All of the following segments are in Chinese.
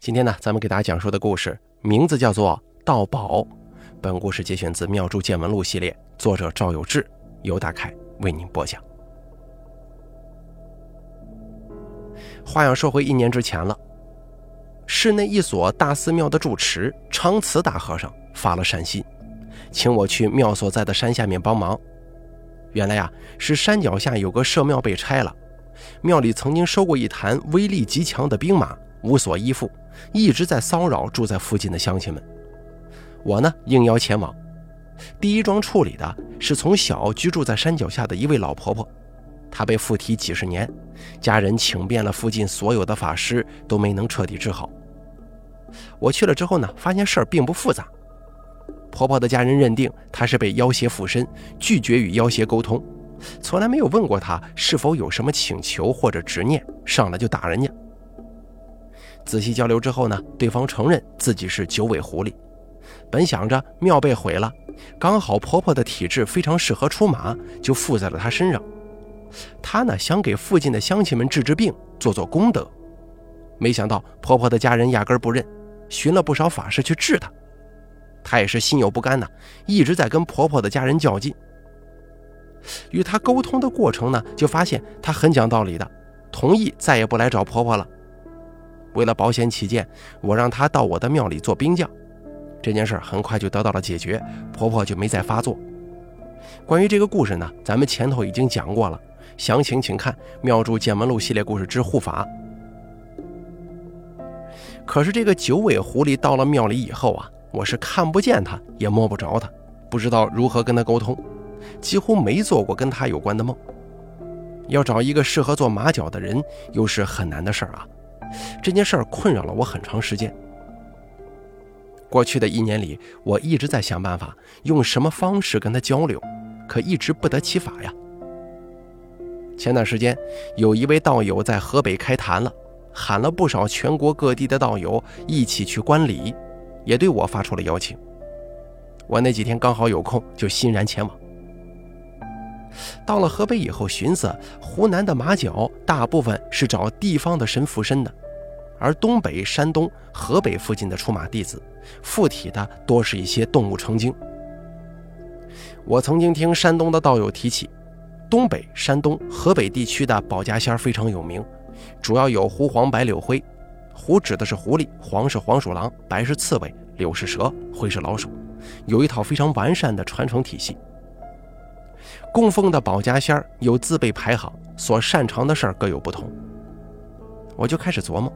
今天呢，咱们给大家讲述的故事名字叫做《盗宝》。本故事节选自《妙珠见闻录》系列，作者赵有志，由大凯为您播讲。话要说回一年之前了，市内一所大寺庙的住持长慈大和尚发了善心，请我去庙所在的山下面帮忙。原来呀，是山脚下有个社庙被拆了，庙里曾经收过一坛威力极强的兵马。无所依附，一直在骚扰住在附近的乡亲们。我呢，应邀前往。第一桩处理的是从小居住在山脚下的一位老婆婆，她被附体几十年，家人请遍了附近所有的法师，都没能彻底治好。我去了之后呢，发现事儿并不复杂。婆婆的家人认定她是被妖邪附身，拒绝与妖邪沟通，从来没有问过她是否有什么请求或者执念，上来就打人家。仔细交流之后呢，对方承认自己是九尾狐狸。本想着庙被毁了，刚好婆婆的体质非常适合出马，就附在了她身上。她呢想给附近的乡亲们治治病，做做功德。没想到婆婆的家人压根不认，寻了不少法师去治她。她也是心有不甘呐，一直在跟婆婆的家人较劲。与她沟通的过程呢，就发现她很讲道理的，同意再也不来找婆婆了。为了保险起见，我让她到我的庙里做兵将。这件事很快就得到了解决，婆婆就没再发作。关于这个故事呢，咱们前头已经讲过了，详情请看《庙祝见闻录》系列故事之护法。可是这个九尾狐狸到了庙里以后啊，我是看不见它，也摸不着它，不知道如何跟它沟通，几乎没做过跟它有关的梦。要找一个适合做马脚的人，又是很难的事儿啊。这件事儿困扰了我很长时间。过去的一年里，我一直在想办法用什么方式跟他交流，可一直不得其法呀。前段时间，有一位道友在河北开坛了，喊了不少全国各地的道友一起去观礼，也对我发出了邀请。我那几天刚好有空，就欣然前往。到了河北以后，寻思湖南的马脚大部分是找地方的神附身的，而东北、山东、河北附近的出马弟子附体的多是一些动物成精。我曾经听山东的道友提起，东北、山东、河北地区的保家仙非常有名，主要有狐、黄、白、柳、灰。狐指的是狐狸，黄是黄鼠狼，白是刺猬，柳是蛇，灰是老鼠，有一套非常完善的传承体系。供奉的保家仙儿有自备排行，所擅长的事儿各有不同。我就开始琢磨，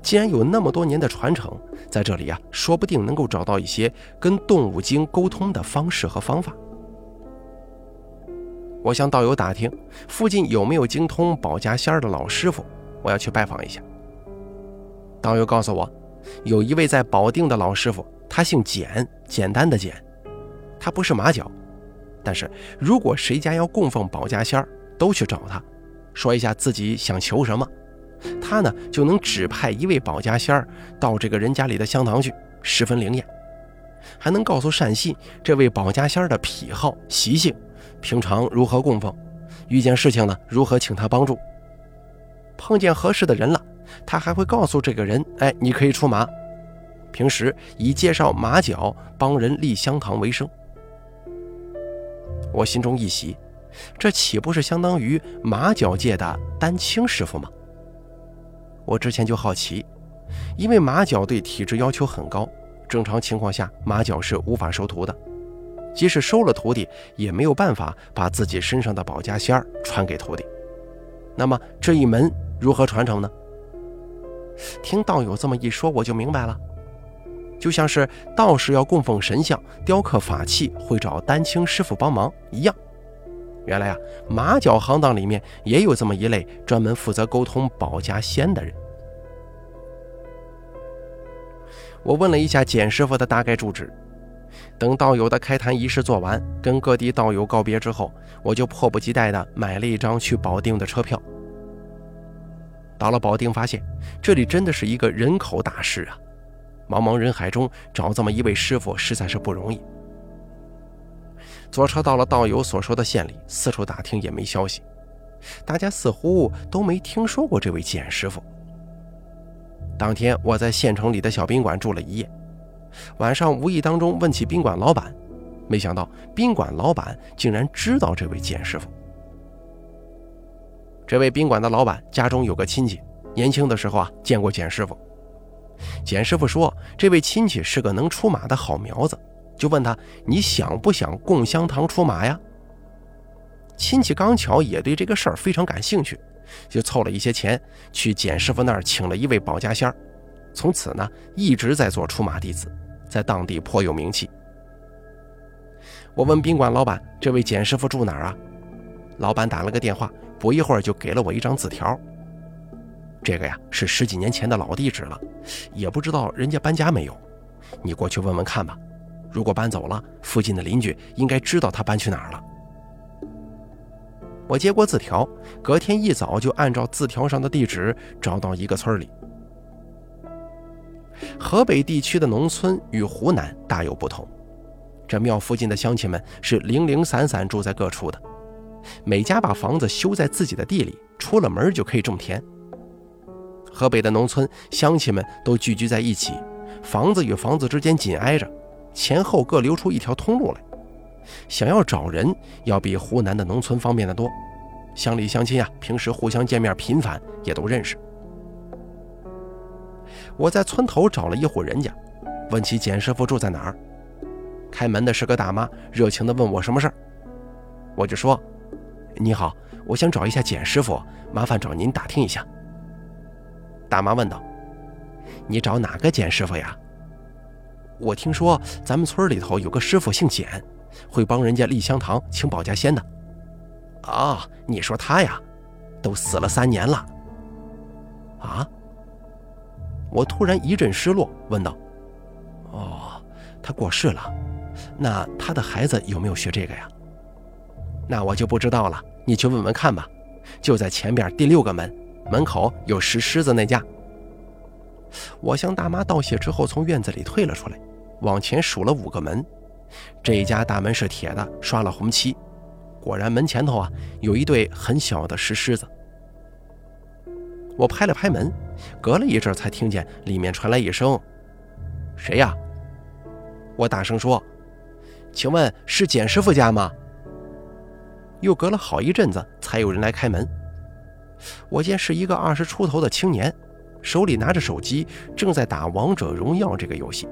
既然有那么多年的传承，在这里呀，说不定能够找到一些跟动物精沟通的方式和方法。我向道友打听，附近有没有精通保家仙儿的老师傅，我要去拜访一下。道友告诉我，有一位在保定的老师傅，他姓简，简单的简，他不是马脚。但是如果谁家要供奉保家仙儿，都去找他，说一下自己想求什么，他呢就能指派一位保家仙儿到这个人家里的香堂去，十分灵验，还能告诉善信这位保家仙儿的癖好习性，平常如何供奉，遇见事情呢如何请他帮助，碰见合适的人了，他还会告诉这个人，哎，你可以出马，平时以介绍马脚帮人立香堂为生。我心中一喜，这岂不是相当于马脚界的丹青师傅吗？我之前就好奇，因为马脚对体质要求很高，正常情况下马脚是无法收徒的，即使收了徒弟，也没有办法把自己身上的保家仙儿传给徒弟。那么这一门如何传承呢？听道友这么一说，我就明白了。就像是道士要供奉神像、雕刻法器，会找丹青师傅帮忙一样。原来啊，马脚行当里面也有这么一类专门负责沟通保家仙的人。我问了一下简师傅的大概住址，等道友的开坛仪式做完，跟各地道友告别之后，我就迫不及待地买了一张去保定的车票。到了保定，发现这里真的是一个人口大市啊。茫茫人海中找这么一位师傅实在是不容易。坐车到了道友所说的县里，四处打听也没消息，大家似乎都没听说过这位简师傅。当天我在县城里的小宾馆住了一夜，晚上无意当中问起宾馆老板，没想到宾馆老板竟然知道这位简师傅。这位宾馆的老板家中有个亲戚，年轻的时候啊见过简师傅。简师傅说，这位亲戚是个能出马的好苗子，就问他：“你想不想供香堂出马呀？”亲戚刚巧也对这个事儿非常感兴趣，就凑了一些钱去简师傅那儿请了一位保家仙儿，从此呢一直在做出马弟子，在当地颇有名气。我问宾馆老板：“这位简师傅住哪儿啊？”老板打了个电话，不一会儿就给了我一张字条。这个呀是十几年前的老地址了，也不知道人家搬家没有。你过去问问看吧。如果搬走了，附近的邻居应该知道他搬去哪儿了。我接过字条，隔天一早就按照字条上的地址找到一个村里。河北地区的农村与湖南大有不同，这庙附近的乡亲们是零零散散住在各处的，每家把房子修在自己的地里，出了门就可以种田。河北的农村乡亲们都聚居在一起，房子与房子之间紧挨着，前后各留出一条通路来。想要找人，要比湖南的农村方便得多。乡里乡亲啊，平时互相见面频繁，也都认识。我在村头找了一户人家，问起简师傅住在哪儿。开门的是个大妈，热情地问我什么事儿。我就说：“你好，我想找一下简师傅，麻烦找您打听一下。”大妈问道：“你找哪个简师傅呀？”我听说咱们村里头有个师傅姓简。会帮人家立香堂、请保家仙的。啊，你说他呀，都死了三年了。啊！我突然一阵失落，问道：“哦，他过世了，那他的孩子有没有学这个呀？”那我就不知道了，你去问问看吧。就在前边第六个门，门口有石狮子那家。我向大妈道谢之后，从院子里退了出来，往前数了五个门。这一家大门是铁的，刷了红漆。果然，门前头啊有一对很小的石狮子。我拍了拍门，隔了一阵才听见里面传来一声：“谁呀？”我大声说：“请问是简师傅家吗？”又隔了好一阵子，才有人来开门。我见是一个二十出头的青年，手里拿着手机，正在打王者荣耀这个游戏，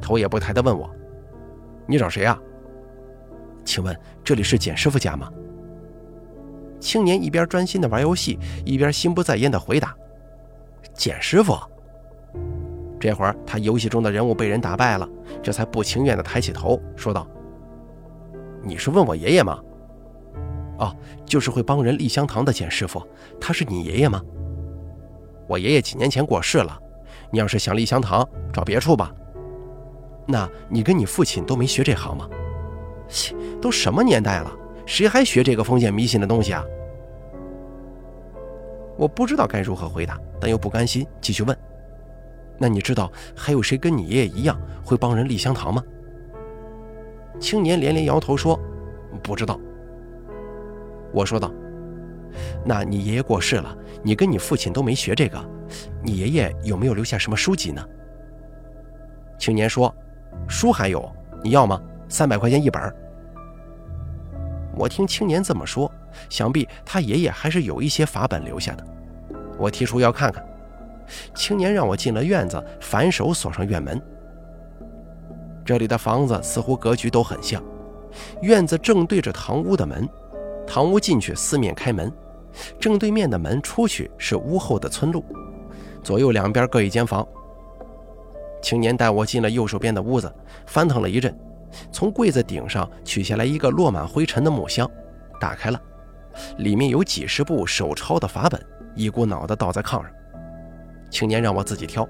头也不抬地问我。你找谁啊？请问这里是简师傅家吗？青年一边专心的玩游戏，一边心不在焉的回答：“简师傅。”这会儿他游戏中的人物被人打败了，这才不情愿的抬起头说道：“你是问我爷爷吗？哦，就是会帮人立香堂的简师傅，他是你爷爷吗？我爷爷几年前过世了，你要是想立香堂，找别处吧。”那你跟你父亲都没学这行吗？切，都什么年代了，谁还学这个封建迷信的东西啊？我不知道该如何回答，但又不甘心，继续问：“那你知道还有谁跟你爷爷一样会帮人立香堂吗？”青年连连摇头说：“不知道。”我说道：“那你爷爷过世了，你跟你父亲都没学这个，你爷爷有没有留下什么书籍呢？”青年说。书还有，你要吗？三百块钱一本。我听青年这么说，想必他爷爷还是有一些法本留下的。我提出要看看。青年让我进了院子，反手锁上院门。这里的房子似乎格局都很像，院子正对着堂屋的门，堂屋进去四面开门，正对面的门出去是屋后的村路，左右两边各一间房。青年带我进了右手边的屋子，翻腾了一阵，从柜子顶上取下来一个落满灰尘的木箱，打开了，里面有几十部手抄的法本，一股脑的倒在炕上。青年让我自己挑，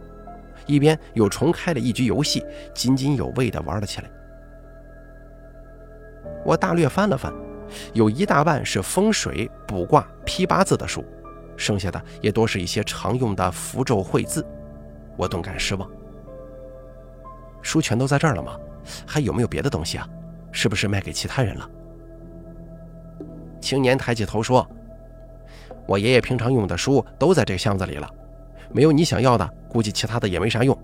一边又重开了一局游戏，津津有味地玩了起来。我大略翻了翻，有一大半是风水、卜卦、批八字的书，剩下的也多是一些常用的符咒绘字，我顿感失望。书全都在这儿了吗？还有没有别的东西啊？是不是卖给其他人了？青年抬起头说：“我爷爷平常用的书都在这箱子里了，没有你想要的，估计其他的也没啥用。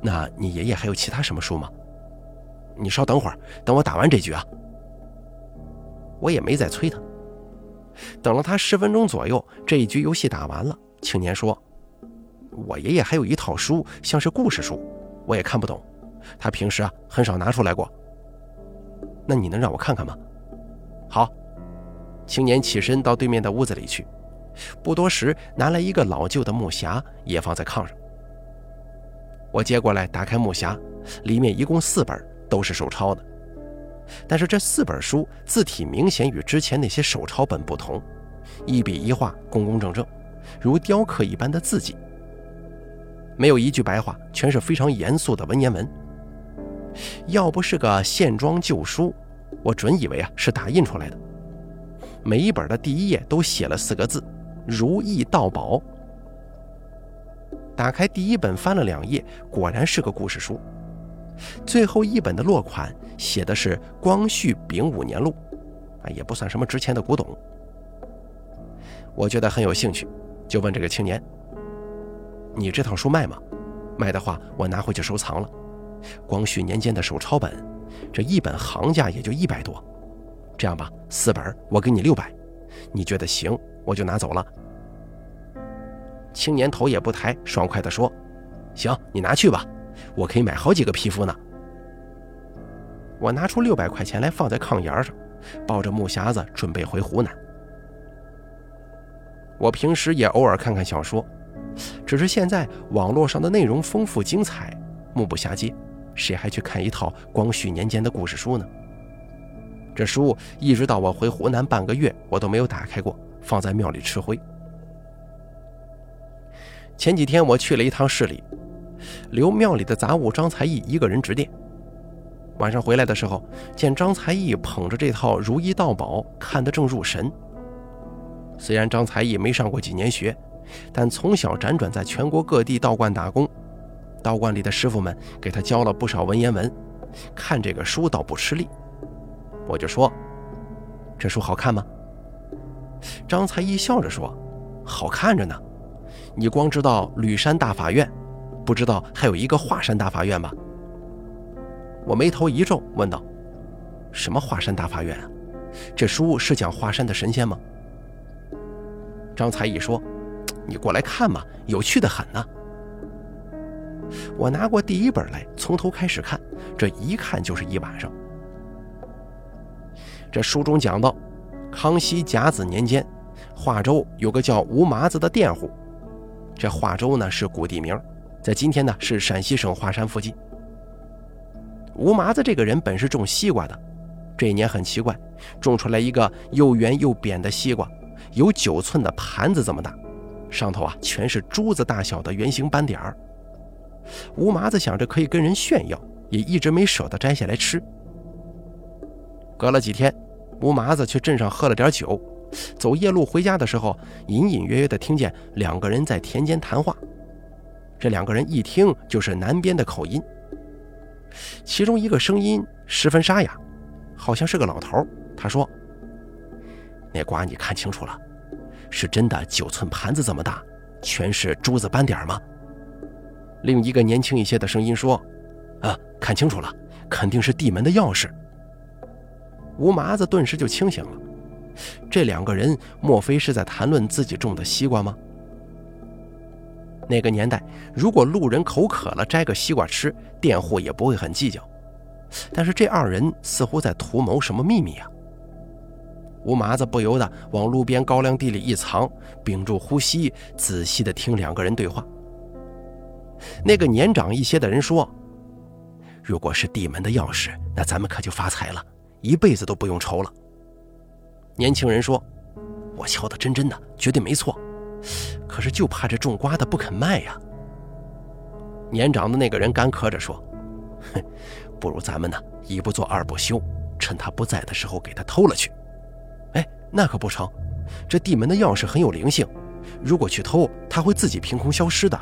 那你爷爷还有其他什么书吗？你稍等会儿，等我打完这局啊。我也没再催他，等了他十分钟左右，这一局游戏打完了。青年说：“我爷爷还有一套书，像是故事书，我也看不懂。他平时啊很少拿出来过。那你能让我看看吗？”好。青年起身到对面的屋子里去，不多时拿来一个老旧的木匣，也放在炕上。我接过来，打开木匣，里面一共四本，都是手抄的。但是这四本书字体明显与之前那些手抄本不同，一笔一画工工正正，如雕刻一般的字迹，没有一句白话，全是非常严肃的文言文。要不是个线装旧书，我准以为啊是打印出来的。每一本的第一页都写了四个字：“如意到宝。”打开第一本，翻了两页，果然是个故事书。最后一本的落款写的是“光绪丙午年录”，啊，也不算什么值钱的古董。我觉得很有兴趣，就问这个青年：“你这套书卖吗？卖的话，我拿回去收藏了。光绪年间的手抄本，这一本行价也就一百多。这样吧，四本我给你六百，你觉得行，我就拿走了。”青年头也不抬，爽快地说：“行，你拿去吧。”我可以买好几个皮肤呢。我拿出六百块钱来放在炕沿上，抱着木匣子准备回湖南。我平时也偶尔看看小说，只是现在网络上的内容丰富精彩，目不暇接，谁还去看一套光绪年间的故事书呢？这书一直到我回湖南半个月，我都没有打开过，放在庙里吃灰。前几天我去了一趟市里。留庙里的杂物，张才义一个人值店。晚上回来的时候，见张才义捧着这套《如意道宝》，看得正入神。虽然张才义没上过几年学，但从小辗转在全国各地道观打工，道观里的师傅们给他教了不少文言文，看这个书倒不吃力。我就说：“这书好看吗？”张才义笑着说：“好看着呢。你光知道吕山大法院。”不知道还有一个华山大法院吧？我眉头一皱，问道：“什么华山大法院啊？这书是讲华山的神仙吗？”张才义说：“你过来看嘛，有趣的很呢。”我拿过第一本来，从头开始看，这一看就是一晚上。这书中讲到，康熙甲子年间，华州有个叫吴麻子的佃户，这华州呢是古地名。在今天呢，是陕西省华山附近。吴麻子这个人本是种西瓜的，这一年很奇怪，种出来一个又圆又扁的西瓜，有九寸的盘子这么大，上头啊全是珠子大小的圆形斑点儿。吴麻子想着可以跟人炫耀，也一直没舍得摘下来吃。隔了几天，吴麻子去镇上喝了点酒，走夜路回家的时候，隐隐约约的听见两个人在田间谈话。这两个人一听就是南边的口音，其中一个声音十分沙哑，好像是个老头。他说：“那瓜你看清楚了，是真的九寸盘子这么大，全是珠子斑点吗？”另一个年轻一些的声音说：“啊，看清楚了，肯定是地门的钥匙。”吴麻子顿时就清醒了，这两个人莫非是在谈论自己种的西瓜吗？那个年代，如果路人口渴了摘个西瓜吃，佃户也不会很计较。但是这二人似乎在图谋什么秘密啊！吴麻子不由得往路边高粱地里一藏，屏住呼吸，仔细地听两个人对话。那个年长一些的人说：“如果是地门的钥匙，那咱们可就发财了，一辈子都不用愁了。”年轻人说：“我敲得真真的，绝对没错。”可是就怕这种瓜的不肯卖呀。年长的那个人干咳着说：“哼，不如咱们呢，一不做二不休，趁他不在的时候给他偷了去。”哎，那可不成，这地门的钥匙很有灵性，如果去偷，他会自己凭空消失的。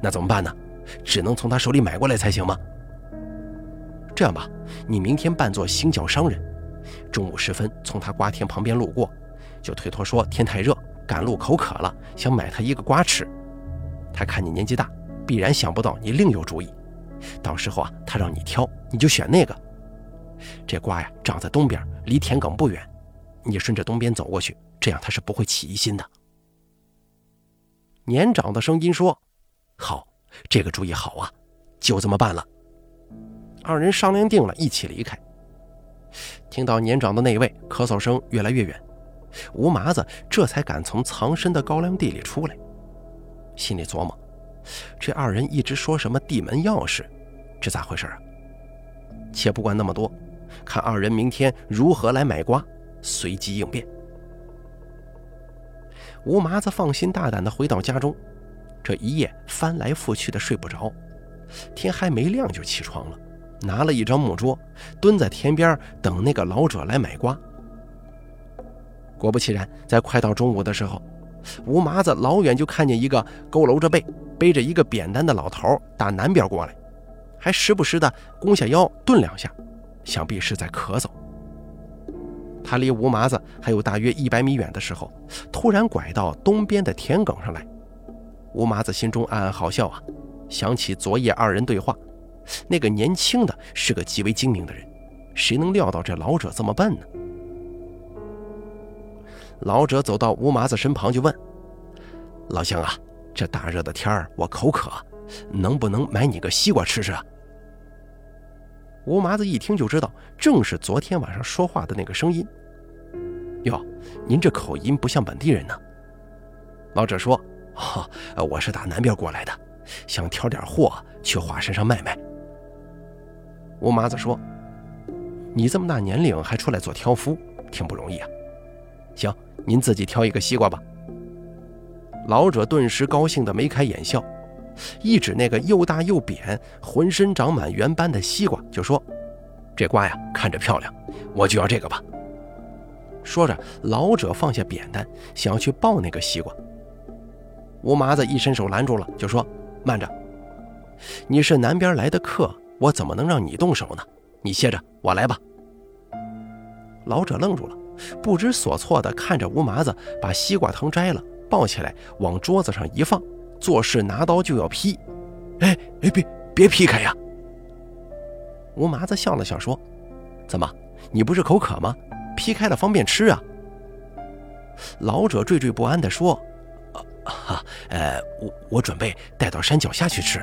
那怎么办呢？只能从他手里买过来才行吗？这样吧，你明天扮作行脚商人，中午时分从他瓜田旁边路过，就推脱说天太热。赶路口渴了，想买他一个瓜吃。他看你年纪大，必然想不到你另有主意。到时候啊，他让你挑，你就选那个。这瓜呀，长在东边，离田埂不远。你顺着东边走过去，这样他是不会起疑心的。年长的声音说：“好，这个主意好啊，就这么办了。”二人商量定了，一起离开。听到年长的那位咳嗽声越来越远，吴麻子这才敢从藏身的高粱地里出来，心里琢磨：这二人一直说什么地门钥匙，这咋回事啊？且不管那么多，看二人明天如何来买瓜，随机应变。吴麻子放心大胆地回到家中，这一夜翻来覆去的睡不着，天还没亮就起床了，拿了一张木桌，蹲在田边等那个老者来买瓜。果不其然，在快到中午的时候，吴麻子老远就看见一个佝偻着背、背着一个扁担的老头打南边过来。还时不时的弓下腰顿两下，想必是在咳嗽。他离吴麻子还有大约一百米远的时候，突然拐到东边的田埂上来。吴麻子心中暗暗好笑啊，想起昨夜二人对话，那个年轻的是个极为精明的人，谁能料到这老者这么笨呢？老者走到吴麻子身旁就问：“老乡啊，这大热的天儿，我口渴。”能不能买你个西瓜吃吃啊？吴麻子一听就知道，正是昨天晚上说话的那个声音。哟，您这口音不像本地人呢。老者说：“哦，我是打南边过来的，想挑点货去华山上卖卖。”吴麻子说：“你这么大年龄还出来做挑夫，挺不容易啊。行，您自己挑一个西瓜吧。”老者顿时高兴的眉开眼笑。一指那个又大又扁、浑身长满圆斑的西瓜，就说：“这瓜呀，看着漂亮，我就要这个吧。”说着，老者放下扁担，想要去抱那个西瓜。吴麻子一伸手拦住了，就说：“慢着，你是南边来的客，我怎么能让你动手呢？你歇着，我来吧。”老者愣住了，不知所措地看着吴麻子把西瓜藤摘了，抱起来往桌子上一放。做事拿刀就要劈，哎哎，别别劈开呀！吴麻子笑了笑说：“怎么，你不是口渴吗？劈开了方便吃啊。”老者惴惴不安地说：“啊，呃，我我准备带到山脚下去吃。”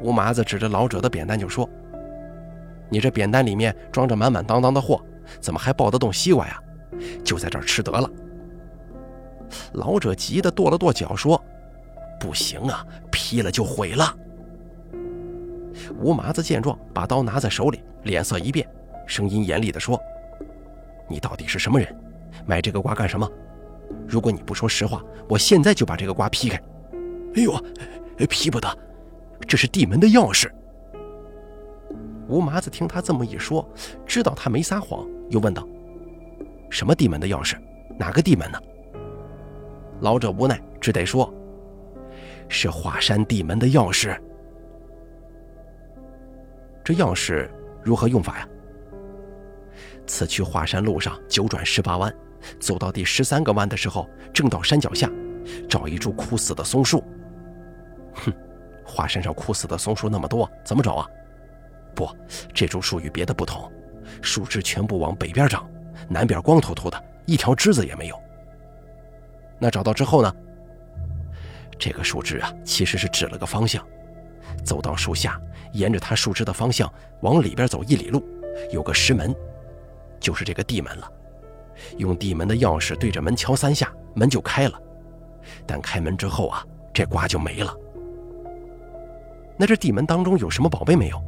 吴麻子指着老者的扁担就说：“你这扁担里面装着满满当当的货，怎么还抱得动西瓜呀？就在这儿吃得了。”老者急得跺了跺脚，说：“不行啊，劈了就毁了。”吴麻子见状，把刀拿在手里，脸色一变，声音严厉地说：“你到底是什么人？买这个瓜干什么？如果你不说实话，我现在就把这个瓜劈开。”“哎呦，劈不得，这是地门的钥匙。”吴麻子听他这么一说，知道他没撒谎，又问道：“什么地门的钥匙？哪个地门呢？”老者无奈，只得说：“是华山地门的钥匙。这钥匙如何用法呀？此去华山路上九转十八弯，走到第十三个弯的时候，正到山脚下，找一株枯死的松树。哼，华山上枯死的松树那么多，怎么找啊？不，这株树与别的不同，树枝全部往北边长，南边光秃秃的，一条枝子也没有。”那找到之后呢？这个树枝啊，其实是指了个方向，走到树下，沿着它树枝的方向往里边走一里路，有个石门，就是这个地门了。用地门的钥匙对着门敲三下，门就开了。但开门之后啊，这瓜就没了。那这地门当中有什么宝贝没有？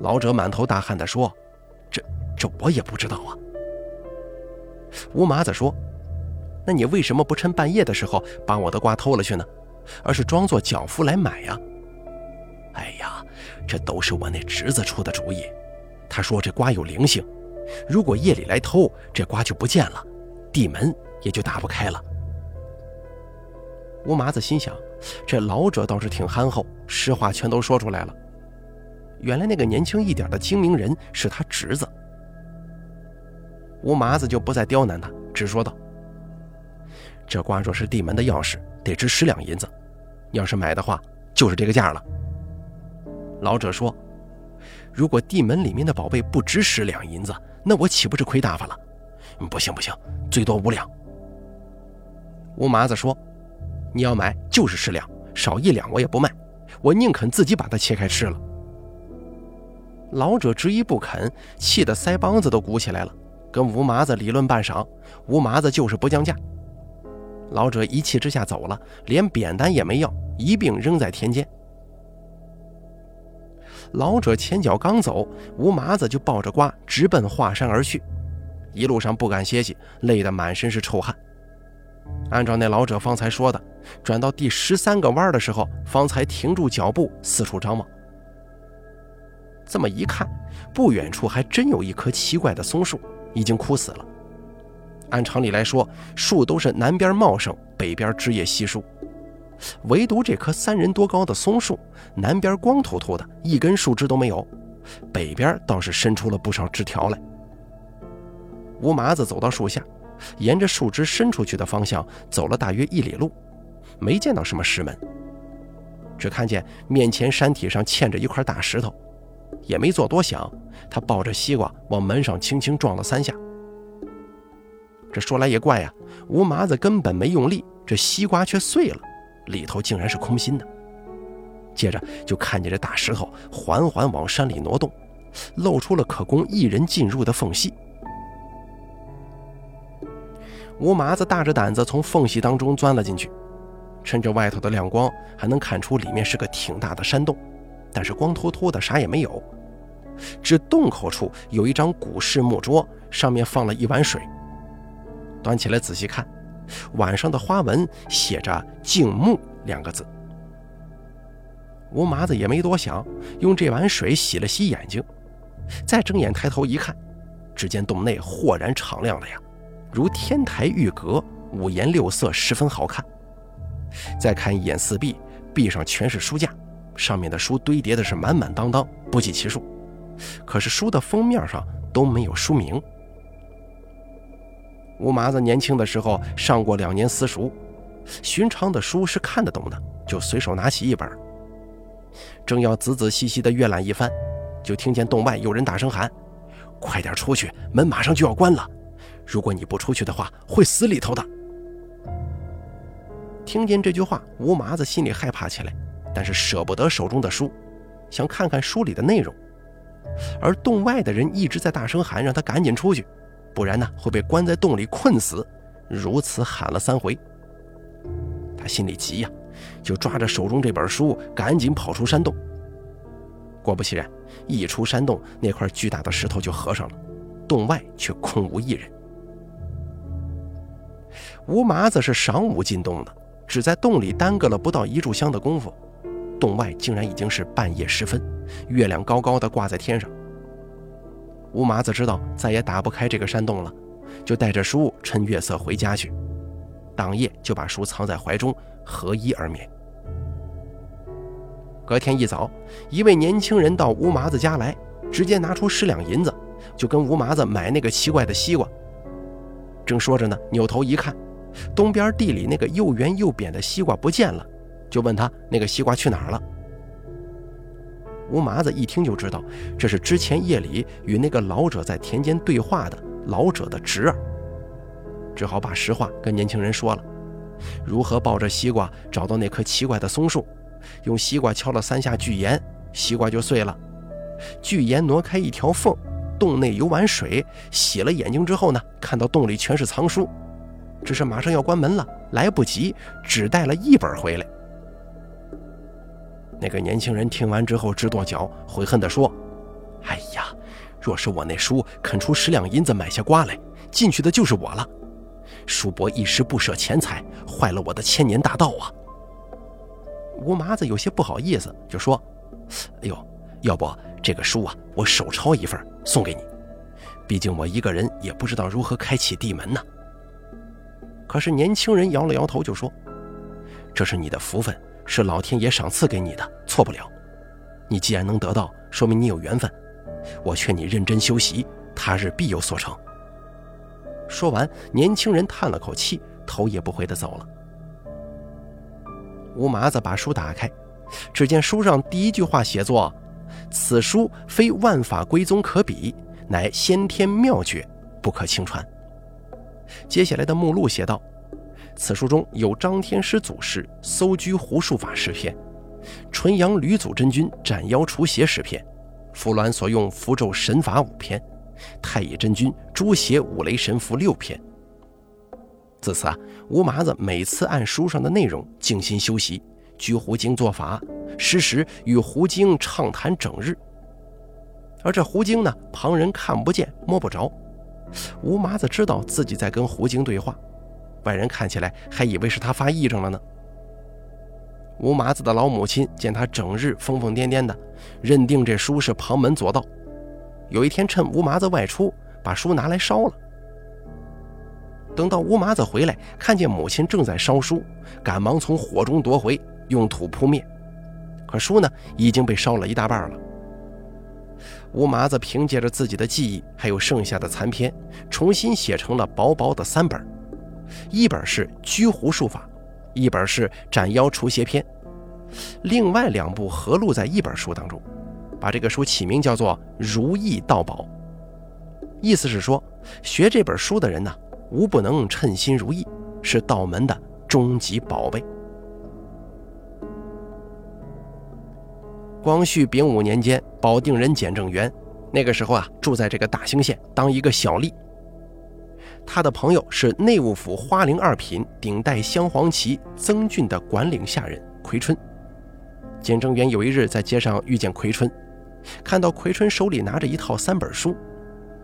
老者满头大汗地说：“这这我也不知道啊。”吴麻子说。那你为什么不趁半夜的时候把我的瓜偷了去呢？而是装作脚夫来买呀？哎呀，这都是我那侄子出的主意。他说这瓜有灵性，如果夜里来偷，这瓜就不见了，地门也就打不开了。吴麻子心想，这老者倒是挺憨厚，实话全都说出来了。原来那个年轻一点的精明人是他侄子。吴麻子就不再刁难他，只说道。这瓜若是地门的钥匙，得值十两银子。要是买的话，就是这个价了。”老者说：“如果地门里面的宝贝不值十两银子，那我岂不是亏大发了？不行不行，最多五两。”吴麻子说：“你要买就是十两，少一两我也不卖，我宁肯自己把它切开吃了。”老者执意不肯，气得腮帮子都鼓起来了，跟吴麻子理论半晌，吴麻子就是不降价。老者一气之下走了，连扁担也没要，一并扔在田间。老者前脚刚走，吴麻子就抱着瓜直奔华山而去，一路上不敢歇息，累得满身是臭汗。按照那老者方才说的，转到第十三个弯的时候，方才停住脚步，四处张望。这么一看，不远处还真有一棵奇怪的松树，已经枯死了。按常理来说，树都是南边茂盛，北边枝叶稀疏，唯独这棵三人多高的松树，南边光秃秃的，一根树枝都没有，北边倒是伸出了不少枝条来。吴麻子走到树下。沿着树枝伸出去的方向走了大约一里路，没见到什么石门，只看见面前山体上嵌着一块大石头，也没做多想，他抱着西瓜往门上轻轻撞了三下。这说来也怪呀，吴麻子根本没用力，这西瓜却碎了，里头竟然是空心的。接着就看见这大石头缓缓往山里挪动，露出了可供一人进入的缝隙。吴麻子大着胆子从缝隙当中钻了进去，趁着外头的亮光，还能看出里面是个挺大的山洞，但是光秃秃的，啥也没有。只洞口处有一张古式木桌，上面放了一碗水。端起来仔细看，碗上的花纹写着“静木”两个字。吴麻子也没多想，用这碗水洗了洗眼睛，再睁眼抬头一看，只见洞内豁然敞亮了呀！如天台玉阁，五颜六色，十分好看。再看一眼四壁，壁上全是书架，上面的书堆叠的是满满当当，不计其数。可是书的封面上都没有书名。吴麻子年轻的时候上过两年私塾，寻常的书是看得懂的，就随手拿起一本，正要仔仔细细的阅览一番，就听见洞外有人大声喊：“快点出去，门马上就要关了。”如果你不出去的话，会死里头的。听见这句话，吴麻子心里害怕起来，但是舍不得手中的书，想看看书里的内容。而洞外的人一直在大声喊，让他赶紧出去，不然呢会被关在洞里困死。如此喊了三回，他心里急呀，就抓着手中这本书，赶紧跑出山洞。果不其然，一出山洞，那块巨大的石头就合上了，洞外却空无一人。吴麻子是晌午进洞的，只在洞里耽搁了不到一炷香的功夫，洞外竟然已经是半夜时分，月亮高高的挂在天上。吴麻子知道再也打不开这个山洞了，就带着书趁月色回家去，当夜就把书藏在怀中，合衣而眠。隔天一早，一位年轻人到吴麻子家来，直接拿出十两银子，就跟吴麻子买那个奇怪的西瓜。正说着呢，扭头一看。东边地里那个又圆又扁的西瓜不见了，就问他那个西瓜去哪儿了。吴麻子一听就知道，这是之前夜里与那个老者在田间对话的老者的侄儿，只好把实话跟年轻人说了，如何抱着西瓜找到那棵奇怪的松树，用西瓜敲了三下巨岩，西瓜就碎了，巨岩挪开一条缝，洞内有碗水，洗了眼睛之后呢，看到洞里全是藏书。只是马上要关门了，来不及，只带了一本回来。那个年轻人听完之后直跺脚，悔恨地说：“哎呀，若是我那叔肯出十两银子买下瓜来，进去的就是我了。叔伯一时不舍钱财，坏了我的千年大道啊！”吴麻子有些不好意思，就说：“哎呦，要不这个书啊，我手抄一份送给你。毕竟我一个人也不知道如何开启地门呢。”可是年轻人摇了摇头，就说：“这是你的福分，是老天爷赏赐给你的，错不了。你既然能得到，说明你有缘分。我劝你认真修习，他日必有所成。”说完，年轻人叹了口气，头也不回地走了。吴麻子把书打开，只见书上第一句话写作：“此书非万法归宗可比，乃先天妙诀，不可轻传。”接下来的目录写道：“此书中有张天师祖师搜居胡术法十篇，纯阳吕祖真君斩妖除邪十篇，伏鸾所用符咒神法五篇，太乙真君诛邪五雷神符六篇。”自此啊，吴麻子每次按书上的内容静心修习，居胡经做法，时时与胡经畅谈整日。而这胡经呢，旁人看不见摸不着，吴麻子知道自己在跟胡经对话，外人看起来还以为是他发癔症了呢。吴麻子的老母亲见他整日疯疯癫癫的，认定这书是旁门左道，有一天趁吴麻子外出，把书拿来烧了。等到吴麻子回来，看见母亲正在烧书，赶忙从火中夺回，用土扑灭。可书呢，已经被烧了一大半了。吴麻子凭借着自己的记忆，还有剩下的残篇，重新写成了薄薄的三本，一本是《居胡术法》，一本是《斩妖除邪篇》，另外两部合录在一本书当中，把这个书起名叫做《如意道宝》，意思是说，学这本书的人呢。无不能称心如意，是道门的终极宝贝。光绪丙午年间，保定人简正元，那个时候啊，住在这个大兴县当一个小吏。他的朋友是内务府花翎二品顶戴镶黄旗曾俊的管领下人奎春。简正元有一日在街上遇见奎春，看到奎春手里拿着一套三本书。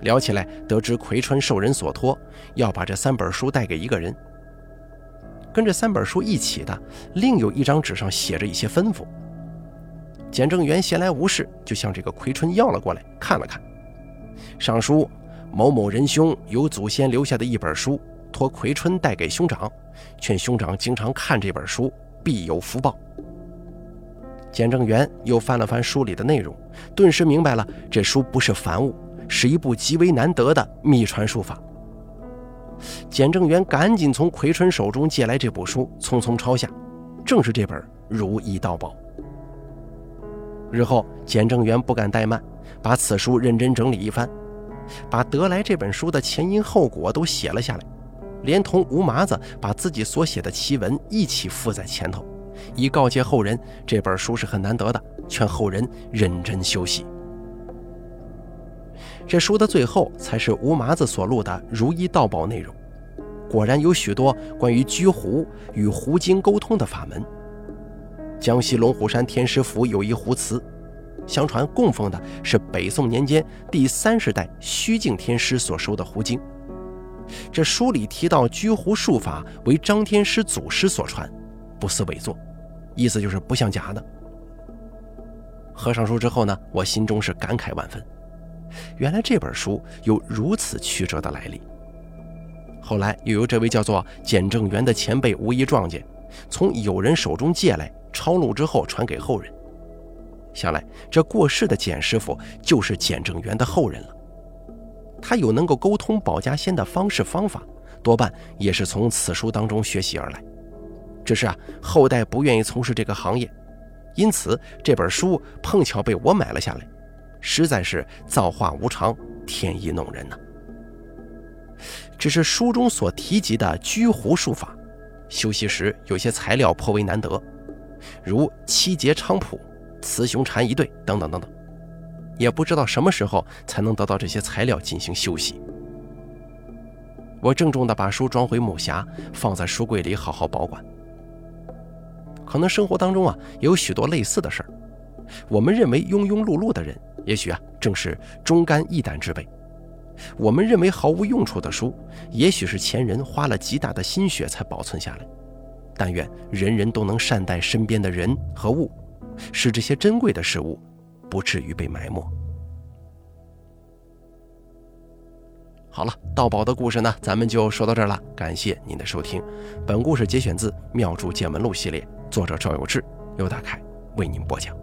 聊起来，得知奎春受人所托，要把这三本书带给一个人。跟这三本书一起的，另有一张纸上写着一些吩咐。简正元闲来无事，就向这个奎春要了过来，看了看。上书某某仁兄有祖先留下的一本书，托奎春带给兄长，劝兄长经常看这本书，必有福报。简正元又翻了翻书里的内容，顿时明白了，这书不是凡物。是一部极为难得的秘传术法。简正元赶紧从奎春手中借来这部书，匆匆抄下，正是这本《如意道宝》。日后，简正元不敢怠慢，把此书认真整理一番，把得来这本书的前因后果都写了下来，连同吴麻子把自己所写的奇文一起附在前头，以告诫后人这本书是很难得的，劝后人认真修习。这书的最后才是吴麻子所录的《如意道宝》内容，果然有许多关于居狐与狐精沟通的法门。江西龙虎山天师府有一狐祠，相传供奉的是北宋年间第三十代虚静天师所收的胡经。这书里提到居胡术法为张天师祖师所传，不似伪作，意思就是不像假的。合上书之后呢，我心中是感慨万分。原来这本书有如此曲折的来历。后来又由这位叫做简正元的前辈无意撞见，从友人手中借来抄录之后传给后人。想来这过世的简师傅就是简正元的后人了。他有能够沟通保家仙的方式方法，多半也是从此书当中学习而来。只是啊，后代不愿意从事这个行业，因此这本书碰巧被我买了下来。实在是造化无常，天意弄人呐！只是书中所提及的居壶术法，修习时有些材料颇为难得，如七节菖蒲、雌雄蝉一对等等等等，也不知道什么时候才能得到这些材料进行修习。我郑重地把书装回木匣，放在书柜里好好保管。可能生活当中啊，有许多类似的事儿。我们认为庸庸碌碌的人，也许啊正是忠肝义胆之辈；我们认为毫无用处的书，也许是前人花了极大的心血才保存下来。但愿人人都能善待身边的人和物，使这些珍贵的事物不至于被埋没。好了，盗宝的故事呢，咱们就说到这儿了。感谢您的收听，本故事节选自《妙著见闻录》系列，作者赵有志、由大凯为您播讲。